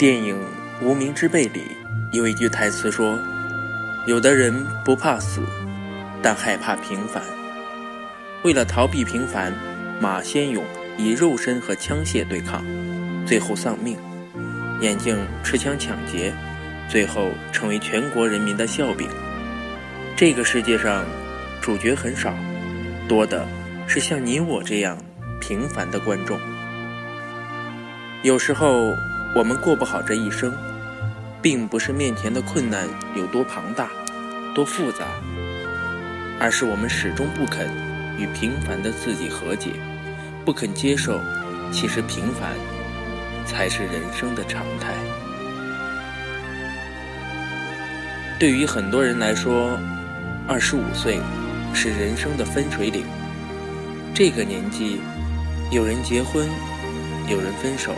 电影《无名之辈》里有一句台词说：“有的人不怕死，但害怕平凡。为了逃避平凡，马先勇以肉身和枪械对抗，最后丧命；眼镜持枪抢劫，最后成为全国人民的笑柄。这个世界上，主角很少，多的是像你我这样平凡的观众。有时候。”我们过不好这一生，并不是面前的困难有多庞大、多复杂，而是我们始终不肯与平凡的自己和解，不肯接受，其实平凡才是人生的常态。对于很多人来说，二十五岁是人生的分水岭。这个年纪，有人结婚，有人分手。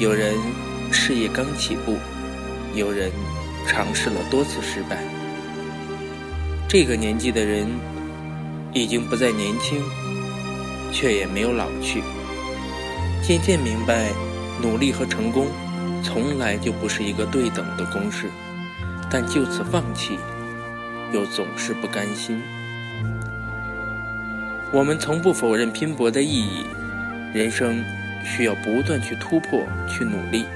有人事业刚起步，有人尝试了多次失败。这个年纪的人已经不再年轻，却也没有老去。渐渐明白，努力和成功从来就不是一个对等的公式，但就此放弃，又总是不甘心。我们从不否认拼搏的意义，人生。需要不断去突破、去努力，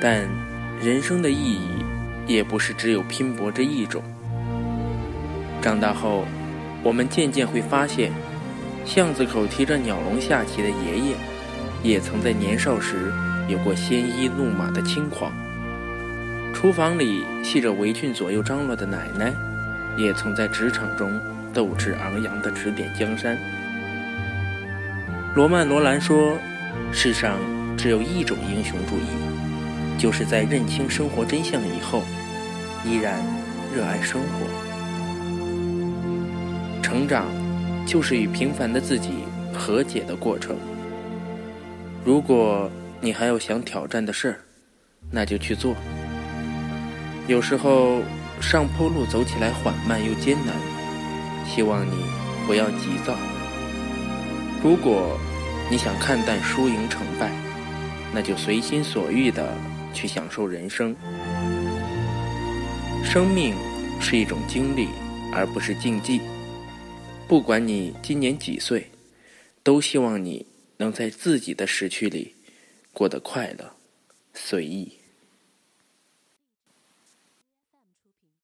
但人生的意义也不是只有拼搏这一种。长大后，我们渐渐会发现，巷子口提着鸟笼下棋的爷爷，也曾在年少时有过鲜衣怒马的轻狂；厨房里系着围裙左右张罗的奶奶，也曾在职场中斗志昂扬地指点江山。罗曼·罗兰说。世上只有一种英雄主义，就是在认清生活真相以后，依然热爱生活。成长，就是与平凡的自己和解的过程。如果你还有想挑战的事儿，那就去做。有时候上坡路走起来缓慢又艰难，希望你不要急躁。如果。你想看淡输赢成败，那就随心所欲的去享受人生。生命是一种经历，而不是竞技。不管你今年几岁，都希望你能在自己的时区里过得快乐、随意。